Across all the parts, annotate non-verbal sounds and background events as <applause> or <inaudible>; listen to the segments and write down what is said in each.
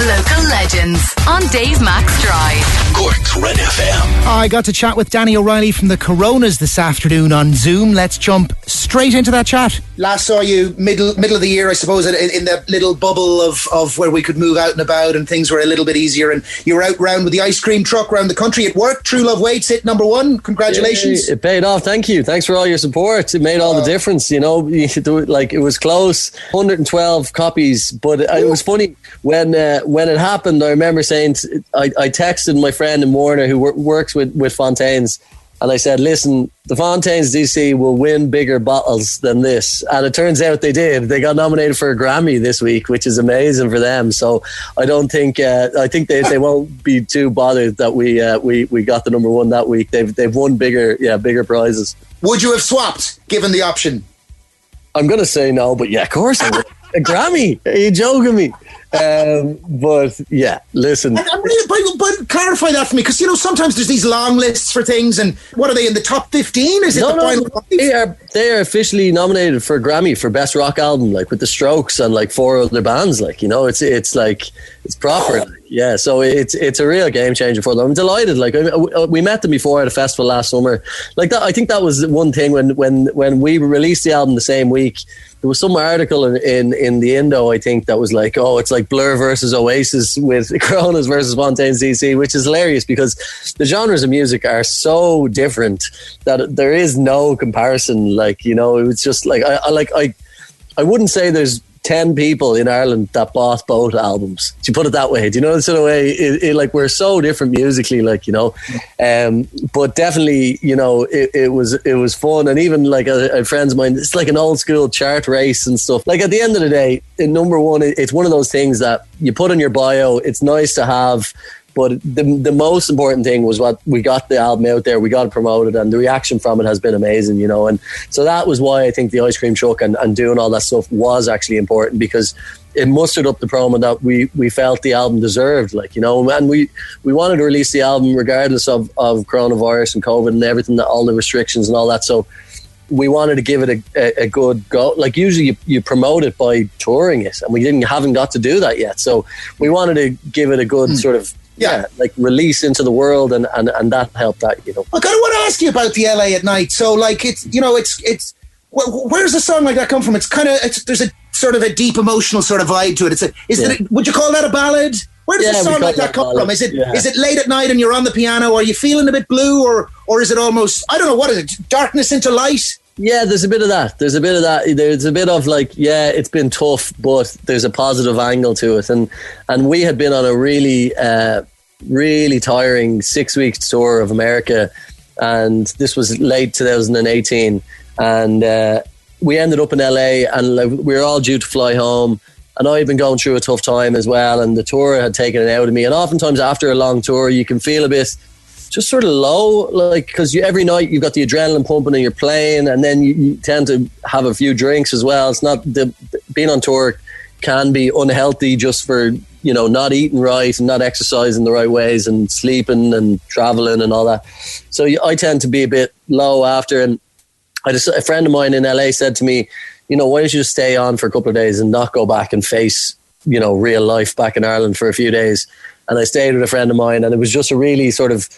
Local legends on Dave Max Drive. Cork's Red FM. I got to chat with Danny O'Reilly from the Coronas this afternoon on Zoom. Let's jump straight into that chat. Last saw you middle middle of the year, I suppose, in, in the little bubble of, of where we could move out and about and things were a little bit easier. And you were out round with the ice cream truck around the country. It worked. True Love Waits hit number one. Congratulations. It paid off. Thank you. Thanks for all your support. It made all the difference. You know, you do it like it was close, 112 copies. But it, it was funny when uh, when it happened. I remember saying I texted my friend in Warner who wor- works with with Fontaines, and I said, "Listen, the Fontaines DC will win bigger bottles than this." And it turns out they did. They got nominated for a Grammy this week, which is amazing for them. So I don't think uh, I think they, they won't be too bothered that we uh, we we got the number one that week. They've they've won bigger yeah bigger prizes. Would you have swapped given the option? I'm gonna say no, but yeah, of course I would. a Grammy? Are you joking me? Um, but yeah, listen. And, and really, but, but clarify that for me, because you know sometimes there's these long lists for things, and what are they in the top fifteen? Is it No, the no, final? five? they are they are officially nominated for a Grammy for best rock album, like with the Strokes and like four other bands. Like you know, it's it's like it's proper. Yeah, so it's it's a real game changer for them. I'm delighted. Like I, I- we met them before at a festival last summer. Like that, I think that was one thing when when when we released the album the same week. There was some article in, in, in the Indo, I think, that was like, oh, it's like Blur versus Oasis with <laughs> Coronas versus Fontaines DC, which is hilarious because the genres of music are so different that there is no comparison. Like, you know, it was just like, I, I like, I, I wouldn't say there's 10 people in Ireland that bought both albums. To put it that way, do you know the sort of way? It, it, like we're so different musically, like you know, um, but definitely, you know, it, it was it was fun, and even like a, a friend's of mine, it's like an old school chart race and stuff. Like at the end of the day, in number one, it, it's one of those things that you put in your bio. It's nice to have. But the the most important thing was what we got the album out there, we got it promoted, and the reaction from it has been amazing, you know. And so that was why I think the ice cream truck and, and doing all that stuff was actually important because it mustered up the promo that we we felt the album deserved, like you know. And we we wanted to release the album regardless of of coronavirus and COVID and everything, that all the restrictions and all that. So we wanted to give it a, a, a good go. Like usually you, you promote it by touring it, and we didn't haven't got to do that yet. So we wanted to give it a good hmm. sort of yeah, like release into the world, and, and and that helped that you know. I kind of want to ask you about the LA at night. So, like, it's you know, it's it's wh- where's a song like that come from? It's kind of it's there's a sort of a deep emotional sort of vibe to it. It's a is Yeah. it would you call that a ballad? Where does Yeah, a song like that come ballad. from? Is it is Yeah. it late at night and you're on the piano? Are you feeling a bit blue, or or is it almost I don't know what is it? Darkness into light. Yeah, there's a bit of that. There's a bit of that. There's a bit of like, yeah, it's been tough, but there's a positive angle to it. And and we had been on a really, uh, really tiring six week tour of America, and this was late 2018, and uh, we ended up in LA, and like, we were all due to fly home. And I had been going through a tough time as well, and the tour had taken it out of me. And oftentimes after a long tour, you can feel a bit just sort of low, like because every night you've got the adrenaline pumping and you're playing, and then you, you tend to have a few drinks as well. It's not the being on tour can be unhealthy just for you know not eating right and not exercising the right ways and sleeping and traveling and all that. So I tend to be a bit low after, and I just a friend of mine in LA said to me, you know, why don't you just stay on for a couple of days and not go back and face you know real life back in Ireland for a few days. And I stayed with a friend of mine, and it was just a really sort of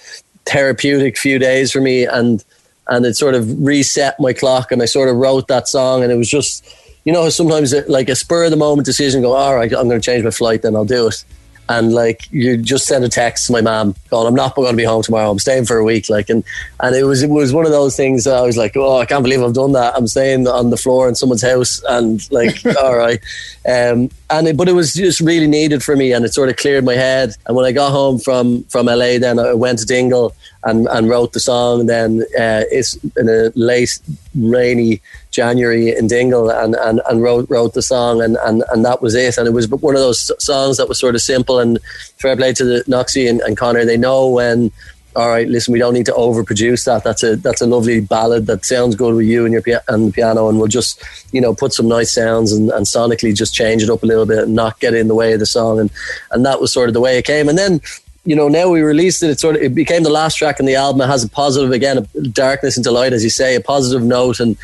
therapeutic few days for me, and and it sort of reset my clock, and I sort of wrote that song, and it was just, you know, sometimes like a spur of the moment decision, go, all right, I'm going to change my flight, then I'll do it. And like you just send a text to my mom going, I'm not going to be home tomorrow. I'm staying for a week. Like, and and it was it was one of those things I was like, oh, I can't believe I've done that. I'm staying on the floor in someone's house, and like, <laughs> all right. Um, and it, but it was just really needed for me, and it sort of cleared my head. And when I got home from from LA, then I went to Dingle and and wrote the song. And then uh, it's in a late rainy January in Dingle, and and, and wrote wrote the song, and, and and that was it. And it was one of those songs that was sort of simple. And fair play to the Knoxy and, and Conor, they know when. All right, listen. We don't need to overproduce that. That's a that's a lovely ballad that sounds good with you and your pia- and piano, and we'll just you know put some nice sounds and, and sonically just change it up a little bit and not get in the way of the song. And and that was sort of the way it came. And then you know, now we released it. It sort of it became the last track in the album. It has a positive again, a darkness into light, as you say, a positive note, and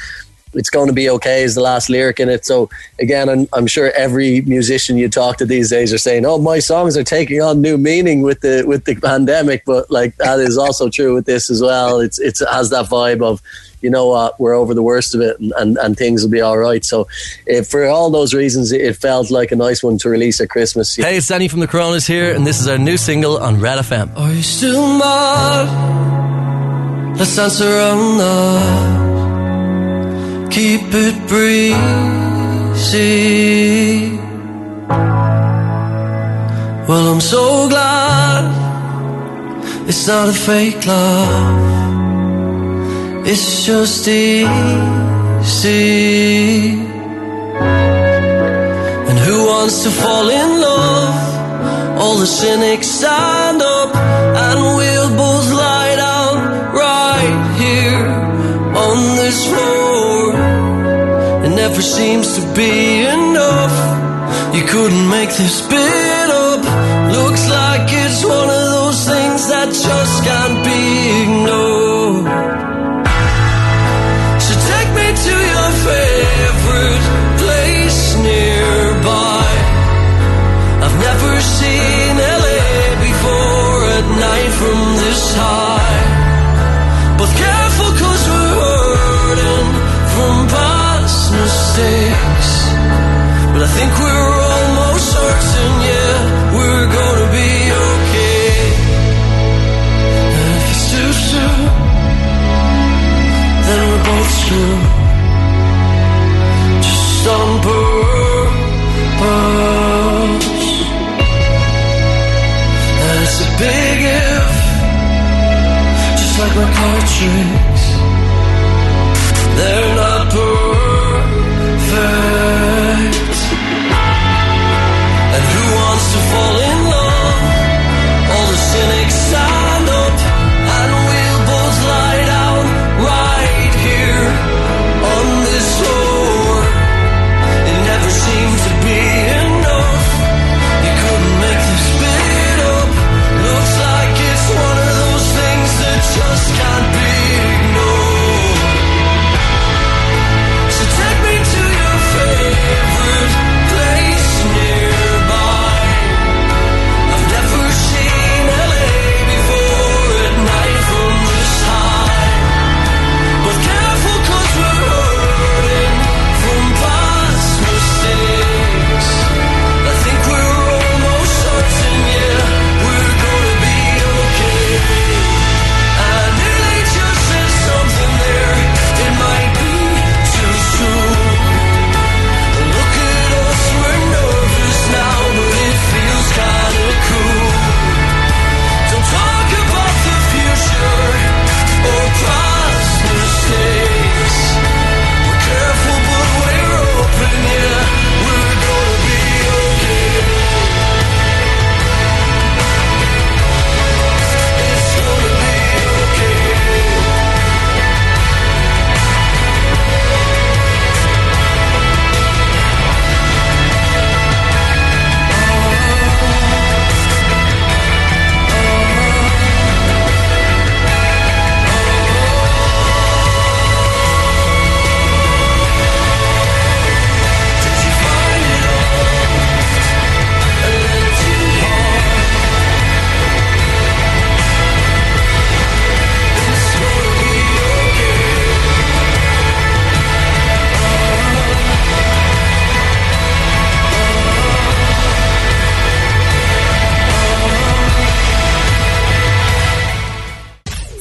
it's going to be okay is the last lyric in it. So again, I'm, I'm sure every musician you talk to these days are saying, "Oh, my songs are taking on new meaning with the with the pandemic." But like that is also true with this as well. It's it's it has that vibe of you know what, we're over the worst of it and, and, and things will be all right. So, for all those reasons, it, it, felt like a nice one to release at Christmas. Hey, it's Danny from the Coronas here, and this is our new single on Red FM. Are you still mad? Keep it breezy. Well, I'm so glad it's not a fake love. It's just easy. And who wants to fall in love? All the cynics stand up and we'll both lie down right here on this floor. Never seems to be enough. You couldn't make this bit up. Looks like it's one of those things that just can't be ignored. So take me to your favorite place nearby. I've never seen LA before at night from this high. Mistakes. But I think we're almost certain, yeah, we're gonna be okay. And if it's too soon, then we're both screwed on purpose. That's a big if, just like my tricks.